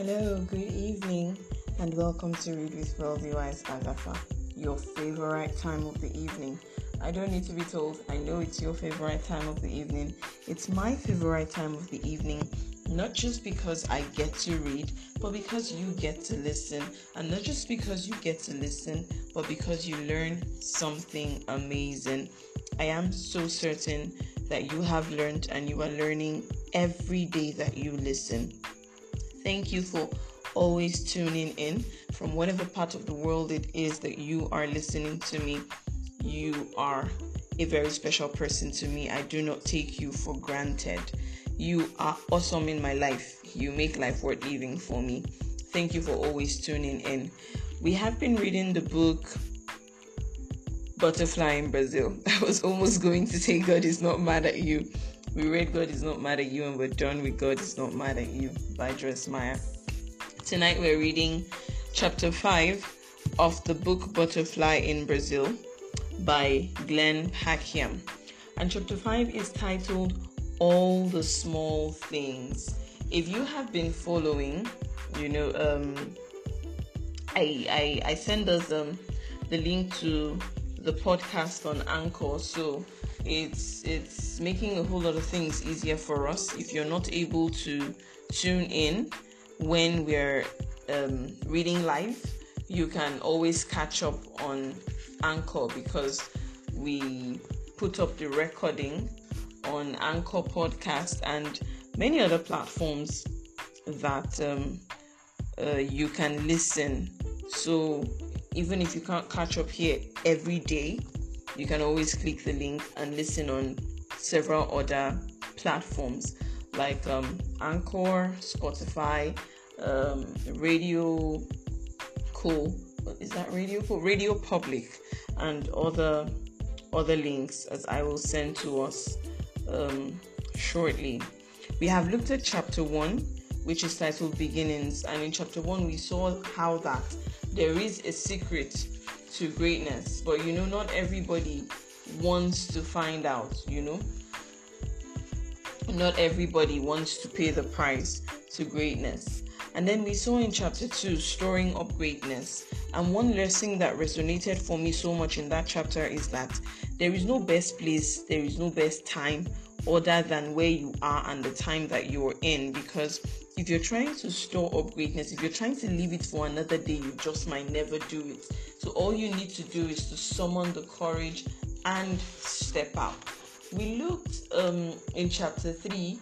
Hello, good evening, and welcome to Read with Wealthy Wise Agatha, your favorite time of the evening. I don't need to be told, I know it's your favorite time of the evening. It's my favorite time of the evening, not just because I get to read, but because you get to listen. And not just because you get to listen, but because you learn something amazing. I am so certain that you have learned and you are learning every day that you listen. Thank you for always tuning in from whatever part of the world it is that you are listening to me. You are a very special person to me. I do not take you for granted. You are awesome in my life. You make life worth living for me. Thank you for always tuning in. We have been reading the book Butterfly in Brazil. I was almost going to say God is not mad at you we read God is not mad at you, and we're done with God is not mad at you by Joyce Meyer. Tonight we're reading chapter 5 of the book Butterfly in Brazil by Glenn Packiam. And chapter 5 is titled All the Small Things. If you have been following, you know, um, I, I, I send us um, the link to the podcast on Anchor. So it's it's making a whole lot of things easier for us. If you're not able to tune in when we're um, reading live you can always catch up on anchor because we put up the recording on anchor podcast and many other platforms that um, uh, you can listen. So even if you can't catch up here every day you can always click the link and listen on several other platforms like um, Anchor, Spotify, um, Radio Cool. Is that Radio Cool? Radio Public, and other other links as I will send to us um, shortly. We have looked at chapter one, which is titled Beginnings, and in chapter one we saw how that there is a secret to greatness but you know not everybody wants to find out you know? Not everybody wants to pay the price to greatness. And then we saw in chapter 2 storing up greatness. And one lesson that resonated for me so much in that chapter is that there is no best place there is no best time other than where you are and the time that you're in because if you're trying to store up greatness, if you're trying to leave it for another day, you just might never do it. So, all you need to do is to summon the courage and step out. We looked um, in chapter 3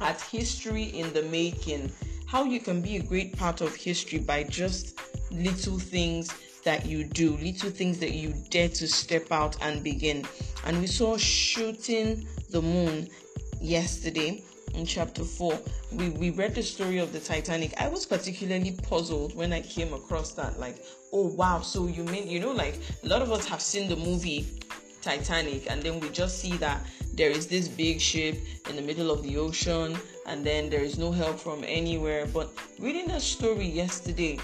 at history in the making, how you can be a great part of history by just little things that you do, little things that you dare to step out and begin. And we saw shooting the moon yesterday in chapter 4 we, we read the story of the titanic. I was particularly puzzled when i came across that like oh wow so you mean you know like a lot of us have seen the movie titanic and then we just see that there is this big ship in the middle of the ocean and then there is no help from anywhere. But reading that story yesterday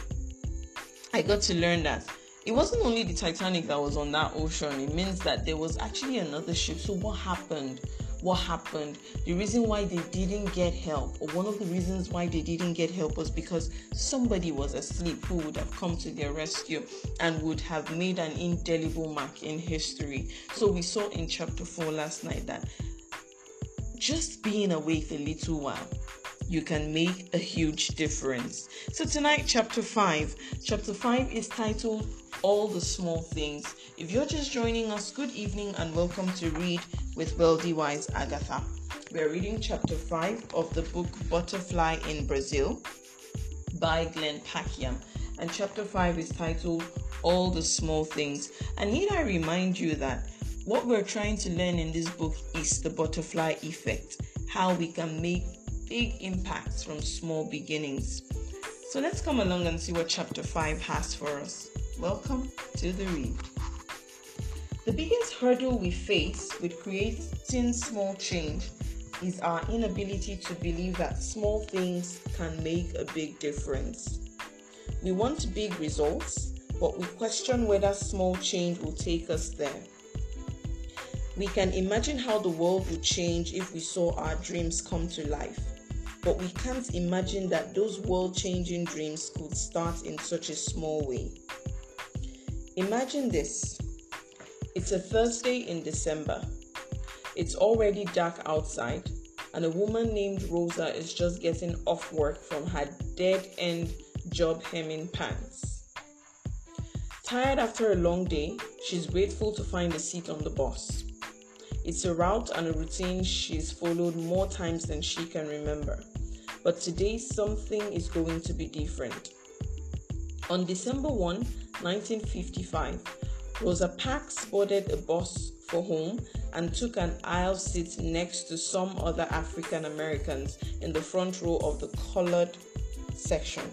i got to learn that it wasn't only the titanic that was on that ocean. It means that there was actually another ship. So what happened what happened. The reason why they didn't get help, or one of the reasons why they didn't get help, was because somebody was asleep who would have come to their rescue and would have made an indelible mark in history. So we saw in chapter 4 last night that just being awake a little while you can make a huge difference. So tonight chapter 5. Chapter 5 is titled All the Small Things. If you're just joining us, good evening and welcome to Read with Wealthy Wise Agatha. We're reading chapter 5 of the book Butterfly in Brazil by Glenn Packiam. And chapter 5 is titled All the Small Things. And need I remind you that what we're trying to learn in this book is the butterfly effect, how we can make big impacts from small beginnings. So let's come along and see what chapter 5 has for us. Welcome to the read. The biggest hurdle we face with creating small change is our inability to believe that small things can make a big difference. We want big results, but we question whether small change will take us there. We can imagine how the world would change if we saw our dreams come to life. But we can't imagine that those world changing dreams could start in such a small way. Imagine this it's a Thursday in December. It's already dark outside, and a woman named Rosa is just getting off work from her dead end job hemming pants. Tired after a long day, she's grateful to find a seat on the bus. It's a route and a routine she's followed more times than she can remember. But today, something is going to be different. On December 1, 1955, Rosa Parks boarded a bus for home and took an aisle seat next to some other African Americans in the front row of the colored section.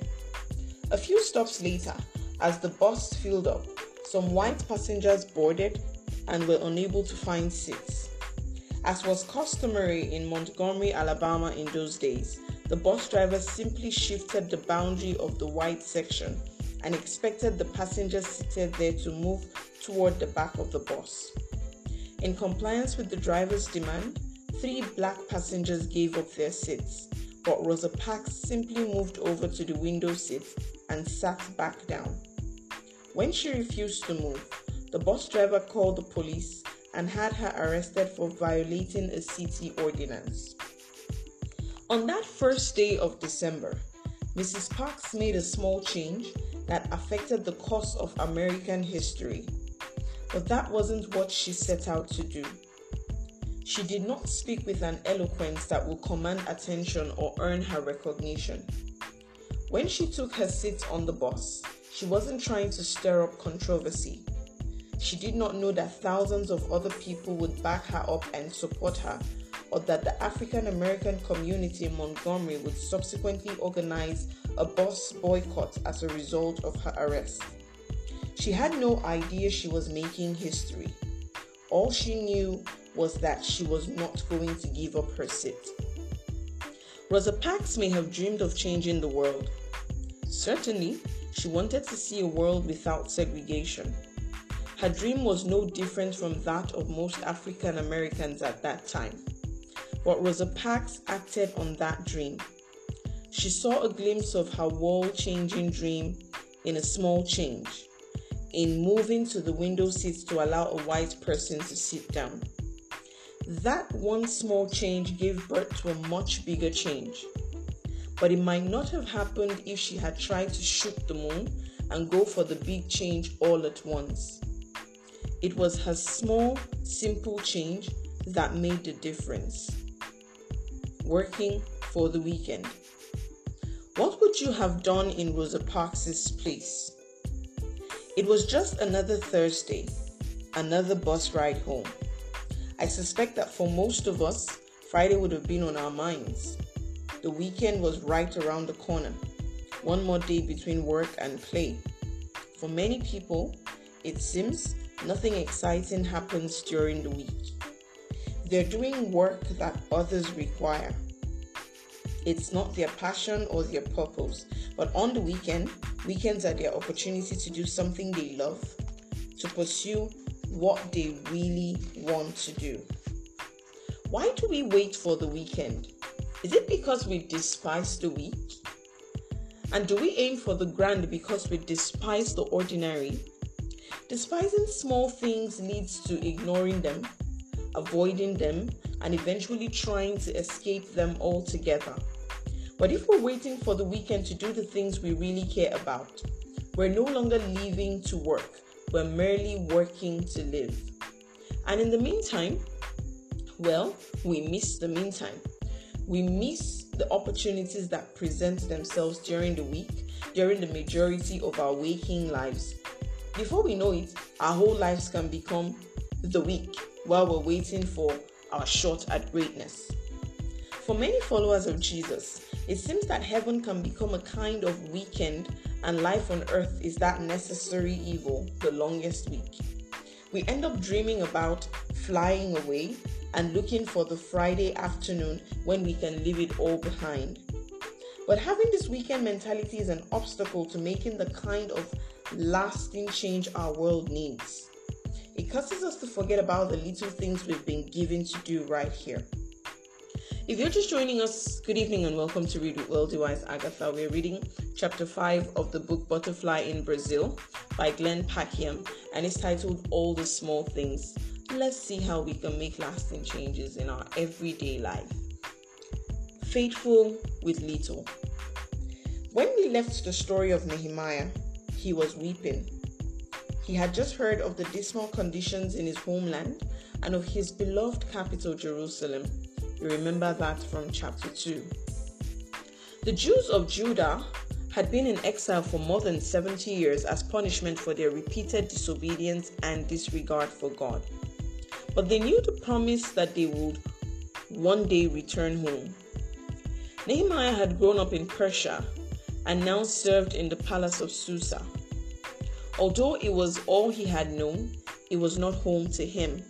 A few stops later, as the bus filled up, some white passengers boarded and were unable to find seats. As was customary in Montgomery, Alabama in those days, the bus driver simply shifted the boundary of the white section and expected the passengers seated there to move toward the back of the bus. In compliance with the driver's demand, three black passengers gave up their seats, but Rosa Parks simply moved over to the window seat and sat back down. When she refused to move, the bus driver called the police and had her arrested for violating a city ordinance. On that first day of December, Mrs. Parks made a small change that affected the course of American history. But that wasn't what she set out to do. She did not speak with an eloquence that would command attention or earn her recognition. When she took her seat on the bus, she wasn't trying to stir up controversy. She did not know that thousands of other people would back her up and support her or that the African American community in Montgomery would subsequently organize a bus boycott as a result of her arrest. She had no idea she was making history. All she knew was that she was not going to give up her seat. Rosa Parks may have dreamed of changing the world. Certainly, she wanted to see a world without segregation. Her dream was no different from that of most African Americans at that time. But Rosa Parks acted on that dream. She saw a glimpse of her world changing dream in a small change, in moving to the window seat to allow a white person to sit down. That one small change gave birth to a much bigger change. But it might not have happened if she had tried to shoot the moon and go for the big change all at once. It was her small, simple change that made the difference working for the weekend. What would you have done in Rosa Parks' place? It was just another Thursday, another bus ride home. I suspect that for most of us, Friday would have been on our minds. The weekend was right around the corner. One more day between work and play. For many people, it seems nothing exciting happens during the week. They're doing work that others require. It's not their passion or their purpose, but on the weekend, weekends are their opportunity to do something they love, to pursue what they really want to do. Why do we wait for the weekend? Is it because we despise the week? And do we aim for the grand because we despise the ordinary? Despising small things leads to ignoring them avoiding them, and eventually trying to escape them altogether. But if we're waiting for the weekend to do the things we really care about, we're no longer living to work, we're merely working to live. And in the meantime, well, we miss the meantime. We miss the opportunities that present themselves during the week, during the majority of our waking lives. Before we know it, our whole lives can become the week while we're waiting for our shot at greatness. For many followers of Jesus, it seems that heaven can become a kind of weekend and life on earth is that necessary evil, the longest week. We end up dreaming about flying away and looking for the Friday afternoon when we can leave it all behind. But having this weekend mentality is an obstacle to making the kind of lasting change our world needs. It causes us to forget about the little things we've been given to do right here. If you're just joining us, good evening and welcome to Read with Worldly Wise Agatha. We're reading chapter 5 of the book Butterfly in Brazil by Glenn Packiam and it's titled All the Small Things. Let's see how we can make lasting changes in our everyday life. Faithful with little. When we left the story of Nehemiah, he was weeping. He had just heard of the dismal conditions in his homeland and of his beloved capital, Jerusalem. You remember that from chapter 2. The Jews of Judah had been in exile for more than 70 years as punishment for their repeated disobedience and disregard for God. But they knew the promise that they would one day return home. Nehemiah had grown up in Persia and now served in the palace of Susa. Although it was all he had known, it was not home to him.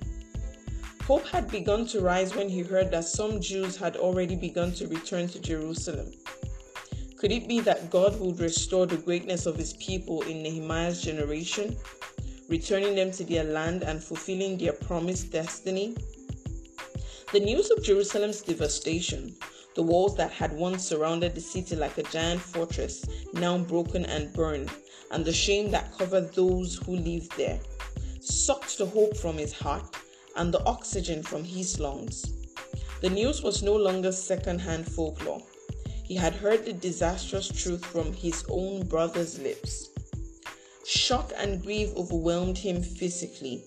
Hope had begun to rise when he heard that some Jews had already begun to return to Jerusalem. Could it be that God would restore the greatness of his people in Nehemiah's generation, returning them to their land and fulfilling their promised destiny? The news of Jerusalem's devastation the walls that had once surrounded the city like a giant fortress, now broken and burned, and the shame that covered those who lived there, sucked the hope from his heart and the oxygen from his lungs. The news was no longer second hand folklore. He had heard the disastrous truth from his own brother's lips. Shock and grief overwhelmed him physically.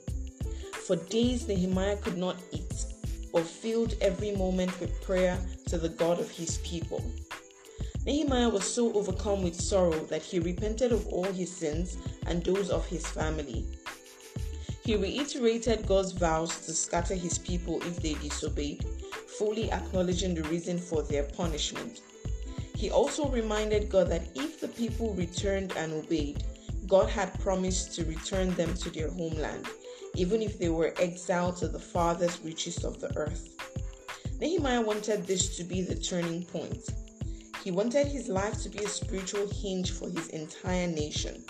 For days, Nehemiah could not eat or filled every moment with prayer to the God of his people. Nehemiah was so overcome with sorrow that he repented of all his sins and those of his family. He reiterated God's vows to scatter his people if they disobeyed, fully acknowledging the reason for their punishment. He also reminded God that if the people returned and obeyed, God had promised to return them to their homeland even if they were exiled to the farthest reaches of the earth. Nehemiah wanted this to be the turning point. He wanted his life to be a spiritual hinge for his entire nation.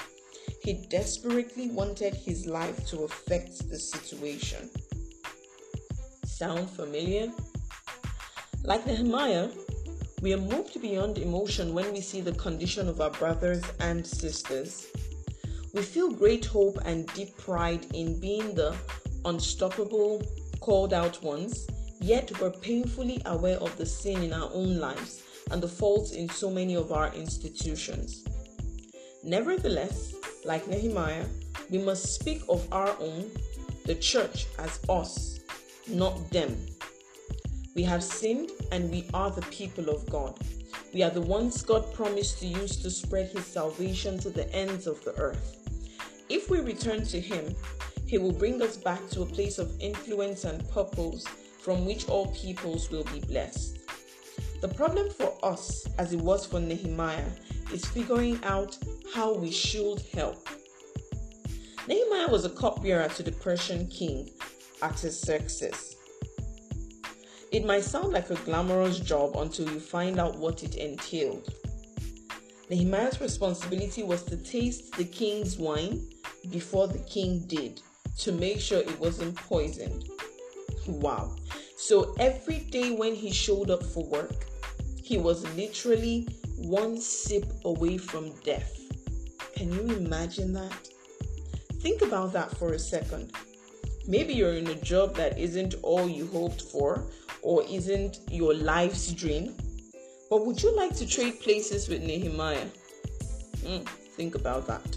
He desperately wanted his life to affect the situation. Sound familiar? Like Nehemiah, we are moved beyond emotion when we see the condition of our brothers and sisters we feel great hope and deep pride in being the unstoppable, called out ones, yet we're painfully aware of the sin in our own lives and the faults in so many of our institutions. Nevertheless, like Nehemiah, we must speak of our own, the church, as us, not them. We have sinned and we are the people of God. We are the ones God promised to use to spread his salvation to the ends of the earth. If we return to Him, He will bring us back to a place of influence and purpose from which all peoples will be blessed. The problem for us, as it was for Nehemiah, is figuring out how we should help. Nehemiah was a cupbearer to the Persian king, Artaxerxes. It might sound like a glamorous job until you find out what it entailed. Nehemiah's responsibility was to taste the king's wine before the king did to make sure it wasn't poisoned. Wow. So every day when he showed up for work, he was literally one sip away from death. Can you imagine that? Think about that for a second. Maybe you're in a job that isn't all you hoped for or isn't your life's dream. But would you like to trade places with Nehemiah? Mm, think about that.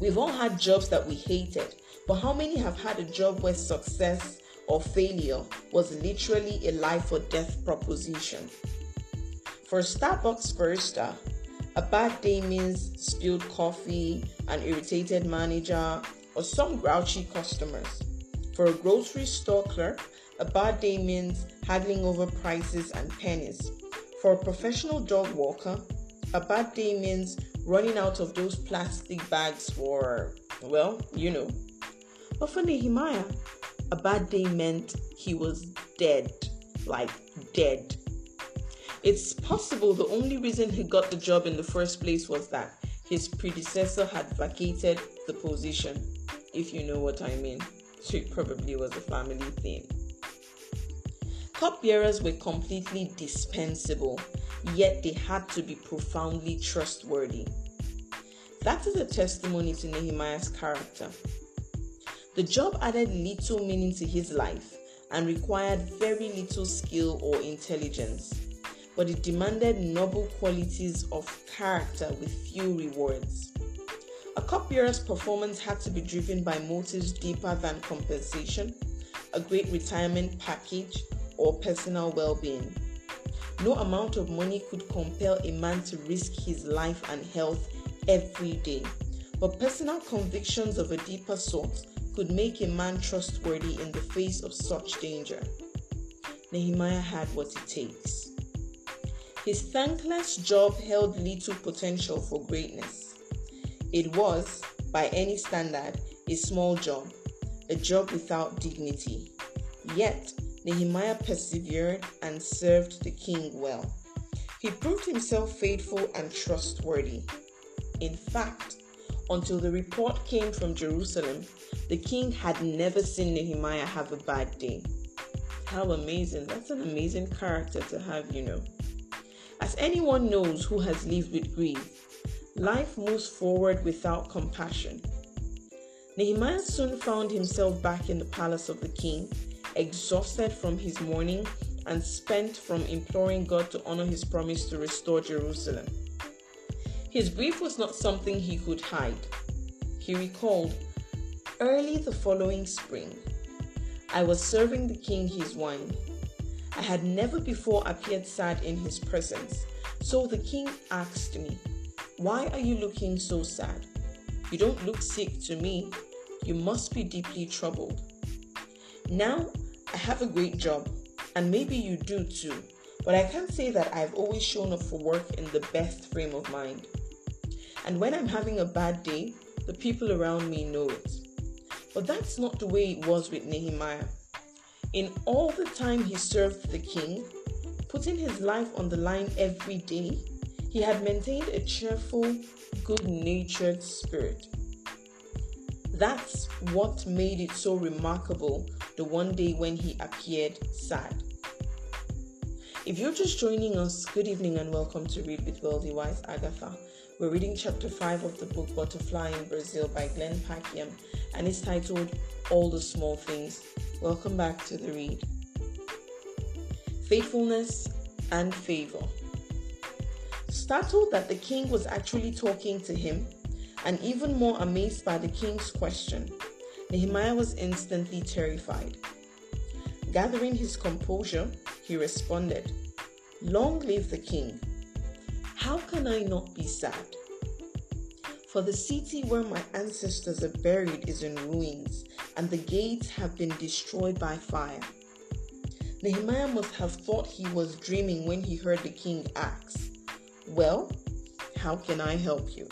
We've all had jobs that we hated, but how many have had a job where success or failure was literally a life or death proposition? For a Starbucks barista, a bad day means spilled coffee, an irritated manager, or some grouchy customers. For a grocery store clerk, a bad day means haggling over prices and pennies. For a professional dog walker, a bad day means running out of those plastic bags for, well, you know. But for Nehemiah, a bad day meant he was dead, like dead. It's possible the only reason he got the job in the first place was that his predecessor had vacated the position, if you know what I mean. So it probably was a family thing. cupbearers were completely dispensable, yet they had to be profoundly trustworthy. That is a testimony to Nehemiah's character. The job added little meaning to his life and required very little skill or intelligence, but it demanded noble qualities of character with few rewards. A cupbearer's performance had to be driven by motives deeper than compensation, a great retirement package, or personal well being. No amount of money could compel a man to risk his life and health every day, but personal convictions of a deeper sort could make a man trustworthy in the face of such danger. Nehemiah had what it takes. His thankless job held little potential for greatness. It was, by any standard, a small job, a job without dignity. Yet, Nehemiah persevered and served the king well. He proved himself faithful and trustworthy. In fact, until the report came from Jerusalem, the king had never seen Nehemiah have a bad day. How amazing! That's an amazing character to have, you know. As anyone knows who has lived with grief, life moves forward without compassion. Nehemiah soon found himself back in the palace of the king, exhausted from his mourning and spent from imploring God to honor his promise to restore Jerusalem. His grief was not something he could hide. He recalled, Early the following spring, I was serving the king his wine. I had never before appeared sad in his presence, so the king asked me, Why are you looking so sad? You don't look sick to me. You must be deeply troubled. Now I have a great job, and maybe you do too, but I can't say that I've always shown up for work in the best frame of mind. And when I'm having a bad day, the people around me know it. But that's not the way it was with Nehemiah. In all the time he served the king, putting his life on the line every day, he had maintained a cheerful, good natured spirit. That's what made it so remarkable the one day when he appeared sad. If you're just joining us, good evening and welcome to Read with Wealthy Wise Agatha. We're reading chapter 5 of the book Butterfly in Brazil by Glenn Packiam and it's titled All the Small Things. Welcome back to the read. Faithfulness and favor. Startled that the king was actually talking to him, and even more amazed by the king's question, Nehemiah was instantly terrified. Gathering his composure, he responded, Long live the king! How can I not be sad? For the city where my ancestors are buried is in ruins, and the gates have been destroyed by fire. Nehemiah must have thought he was dreaming when he heard the king ask, Well, how can I help you?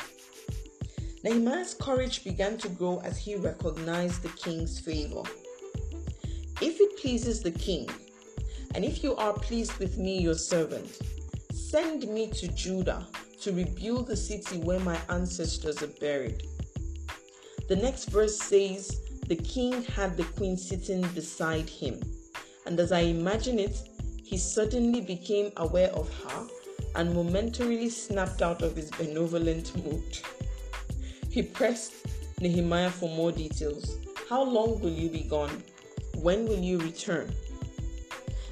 Nehemiah's courage began to grow as he recognized the king's favor. If it pleases the king, and if you are pleased with me, your servant, Send me to Judah to rebuild the city where my ancestors are buried. The next verse says, The king had the queen sitting beside him. And as I imagine it, he suddenly became aware of her and momentarily snapped out of his benevolent mood. He pressed Nehemiah for more details. How long will you be gone? When will you return?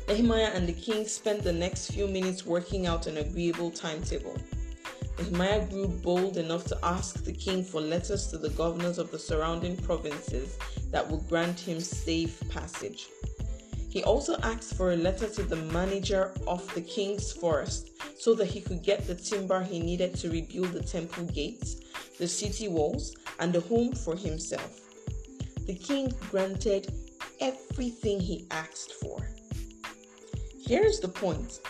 Nehemiah and the king spent the next few minutes working out an agreeable timetable. Nehemiah grew bold enough to ask the king for letters to the governors of the surrounding provinces that would grant him safe passage. He also asked for a letter to the manager of the king's forest so that he could get the timber he needed to rebuild the temple gates, the city walls, and a home for himself. The king granted everything he asked for. Here's the point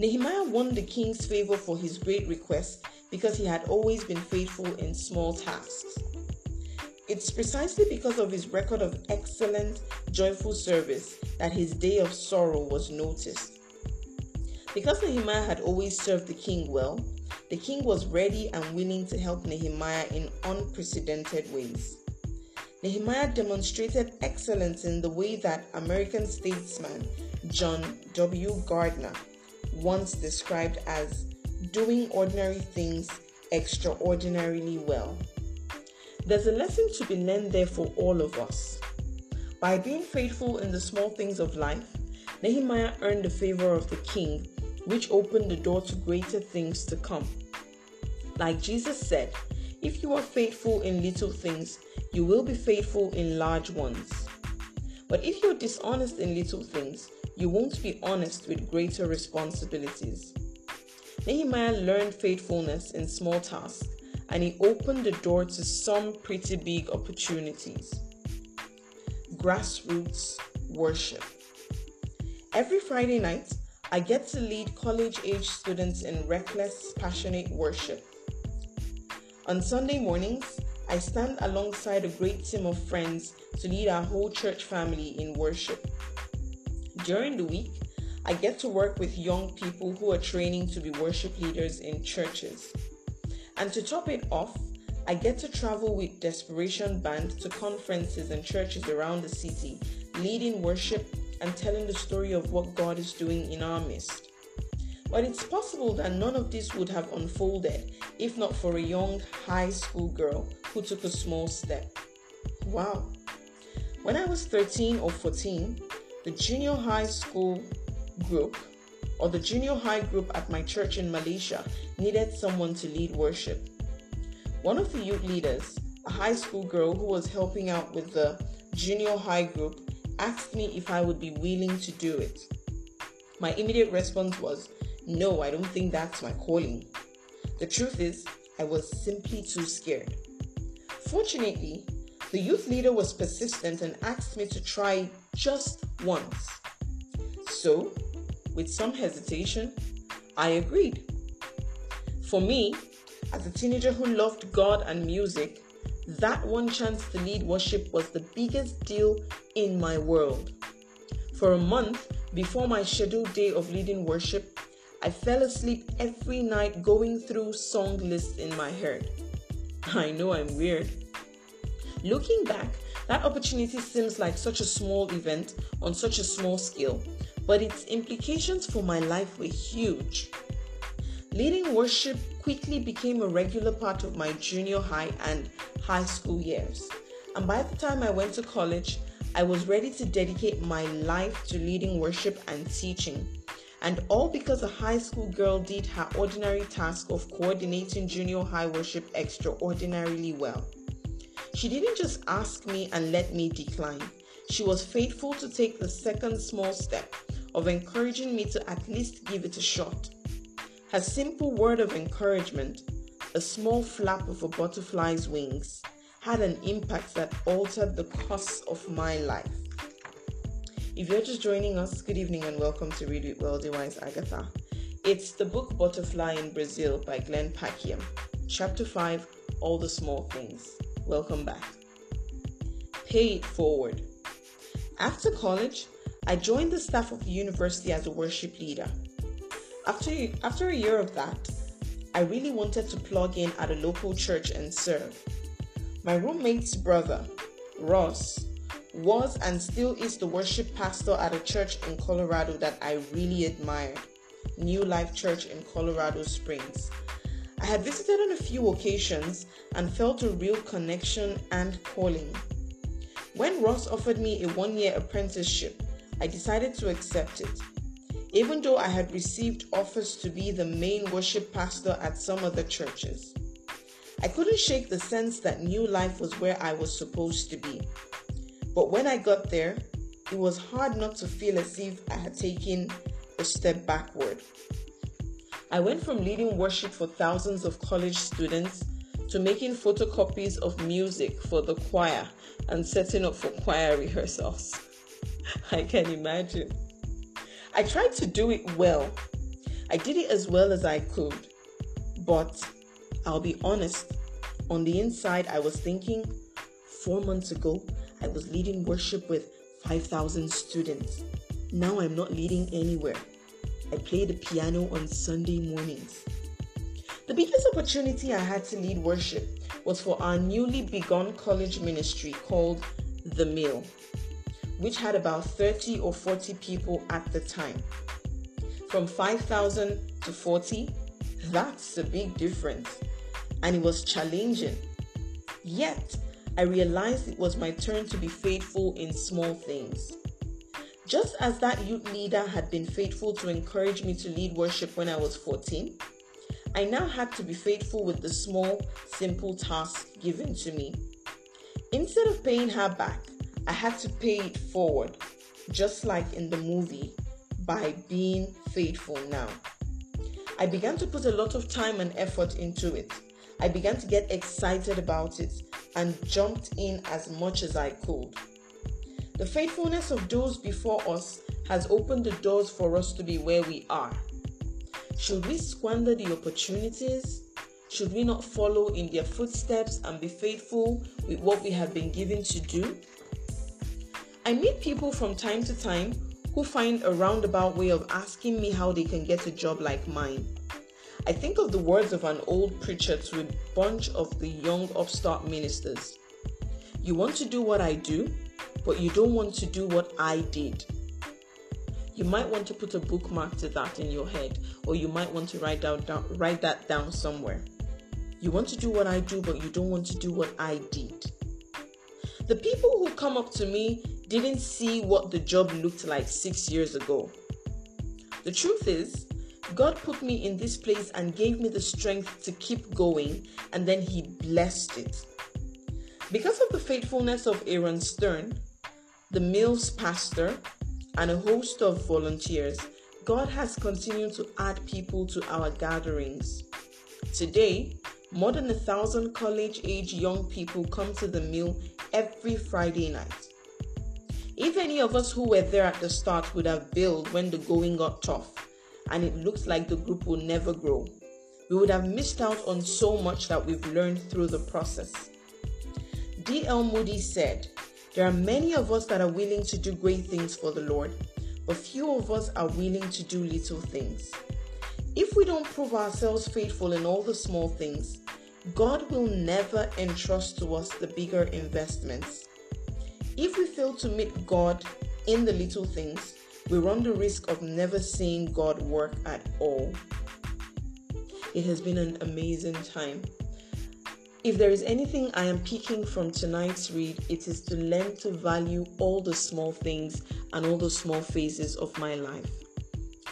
Nehemiah won the king's favor for his great request because he had always been faithful in small tasks. It's precisely because of his record of excellent, joyful service that his day of sorrow was noticed. Because Nehemiah had always served the king well, the king was ready and willing to help Nehemiah in unprecedented ways. Nehemiah demonstrated excellence in the way that American statesman John W. Gardner once described as doing ordinary things extraordinarily well. There's a lesson to be learned there for all of us. By being faithful in the small things of life, Nehemiah earned the favor of the king, which opened the door to greater things to come. Like Jesus said, if you are faithful in little things, you will be faithful in large ones. But if you're dishonest in little things, you won't be honest with greater responsibilities. Nehemiah learned faithfulness in small tasks and he opened the door to some pretty big opportunities. Grassroots worship. Every Friday night, I get to lead college age students in reckless, passionate worship. On Sunday mornings, I stand alongside a great team of friends to lead our whole church family in worship. During the week, I get to work with young people who are training to be worship leaders in churches. And to top it off, I get to travel with Desperation Band to conferences and churches around the city, leading worship and telling the story of what God is doing in our midst. But it's possible that none of this would have unfolded if not for a young high school girl who took a small step. Wow. When I was 13 or 14, the junior high school group or the junior high group at my church in Malaysia needed someone to lead worship. One of the youth leaders, a high school girl who was helping out with the junior high group, asked me if I would be willing to do it. My immediate response was, no, I don't think that's my calling. The truth is, I was simply too scared. Fortunately, the youth leader was persistent and asked me to try just once. So, with some hesitation, I agreed. For me, as a teenager who loved God and music, that one chance to lead worship was the biggest deal in my world. For a month before my scheduled day of leading worship, I fell asleep every night going through song lists in my head. I know I'm weird. Looking back, that opportunity seems like such a small event on such a small scale, but its implications for my life were huge. Leading worship quickly became a regular part of my junior high and high school years. And by the time I went to college, I was ready to dedicate my life to leading worship and teaching and all because a high school girl did her ordinary task of coordinating junior high worship extraordinarily well. She didn't just ask me and let me decline. She was faithful to take the second small step of encouraging me to at least give it a shot. Her simple word of encouragement, a small flap of a butterfly's wings, had an impact that altered the course of my life. If you're just joining us, good evening and welcome to Read It Wealthy Wise Agatha. It's the book Butterfly in Brazil by Glenn Packiam, Chapter 5 All the Small Things. Welcome back. Pay it forward. After college, I joined the staff of the university as a worship leader. After, after a year of that, I really wanted to plug in at a local church and serve. My roommate's brother, Ross, was and still is the worship pastor at a church in Colorado that I really admired New Life Church in Colorado Springs. I had visited on a few occasions and felt a real connection and calling. When Ross offered me a one year apprenticeship, I decided to accept it. Even though I had received offers to be the main worship pastor at some other churches, I couldn't shake the sense that New Life was where I was supposed to be. But when I got there, it was hard not to feel as if I had taken a step backward. I went from leading worship for thousands of college students to making photocopies of music for the choir and setting up for choir rehearsals. I can imagine. I tried to do it well. I did it as well as I could. But I'll be honest, on the inside, I was thinking four months ago, I was leading worship with 5,000 students. Now I'm not leading anywhere. I play the piano on Sunday mornings. The biggest opportunity I had to lead worship was for our newly begun college ministry called The Mill, which had about 30 or 40 people at the time. From 5,000 to 40, that's a big difference. And it was challenging. Yet, I realized it was my turn to be faithful in small things. Just as that youth leader had been faithful to encourage me to lead worship when I was 14, I now had to be faithful with the small, simple tasks given to me. Instead of paying her back, I had to pay it forward, just like in the movie, by being faithful now. I began to put a lot of time and effort into it. I began to get excited about it and jumped in as much as I could. The faithfulness of those before us has opened the doors for us to be where we are. Should we squander the opportunities? Should we not follow in their footsteps and be faithful with what we have been given to do? I meet people from time to time who find a roundabout way of asking me how they can get a job like mine. I think of the words of an old preacher to a bunch of the young upstart ministers. You want to do what I do, but you don't want to do what I did. You might want to put a bookmark to that in your head, or you might want to write, down, down, write that down somewhere. You want to do what I do, but you don't want to do what I did. The people who come up to me didn't see what the job looked like six years ago. The truth is, God put me in this place and gave me the strength to keep going, and then He blessed it. Because of the faithfulness of Aaron Stern, the Mills pastor, and a host of volunteers, God has continued to add people to our gatherings. Today, more than a thousand college age young people come to the mill every Friday night. If any of us who were there at the start would have bailed when the going got tough and it looks like the group will never grow, we would have missed out on so much that we've learned through the process. D.L. Moody said, there are many of us that are willing to do great things for the Lord, but few of us are willing to do little things. If we don't prove ourselves faithful in all the small things, God will never entrust to us the bigger investments. If we fail to meet God in the little things, we run the risk of never seeing God work at all. It has been an amazing time. If there is anything I am picking from tonight's read, it is to learn to value all the small things and all the small phases of my life.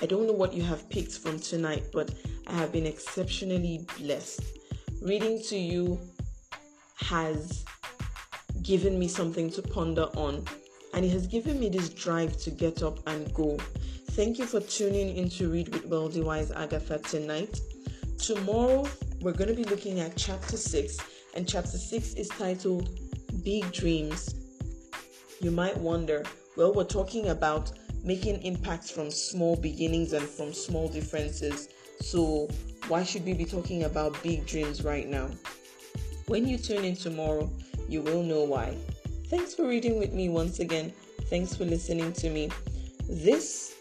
I don't know what you have picked from tonight, but I have been exceptionally blessed. Reading to you has given me something to ponder on, and it has given me this drive to get up and go. Thank you for tuning in to Read with Wealthy Wise Agatha tonight. Tomorrow, we're going to be looking at chapter 6, and chapter 6 is titled Big Dreams. You might wonder, well, we're talking about making impacts from small beginnings and from small differences. So, why should we be talking about big dreams right now? When you tune in tomorrow, you will know why. Thanks for reading with me once again. Thanks for listening to me. This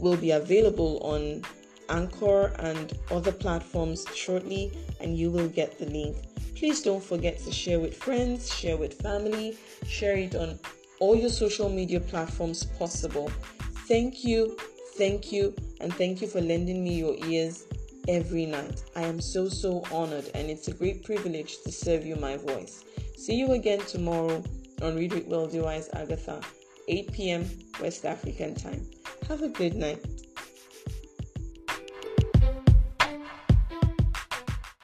will be available on Anchor and other platforms shortly, and you will get the link. Please don't forget to share with friends, share with family, share it on all your social media platforms possible. Thank you, thank you, and thank you for lending me your ears every night. I am so, so honored, and it's a great privilege to serve you my voice. See you again tomorrow on Read with Wise Agatha, 8 p.m. West African time. Have a good night.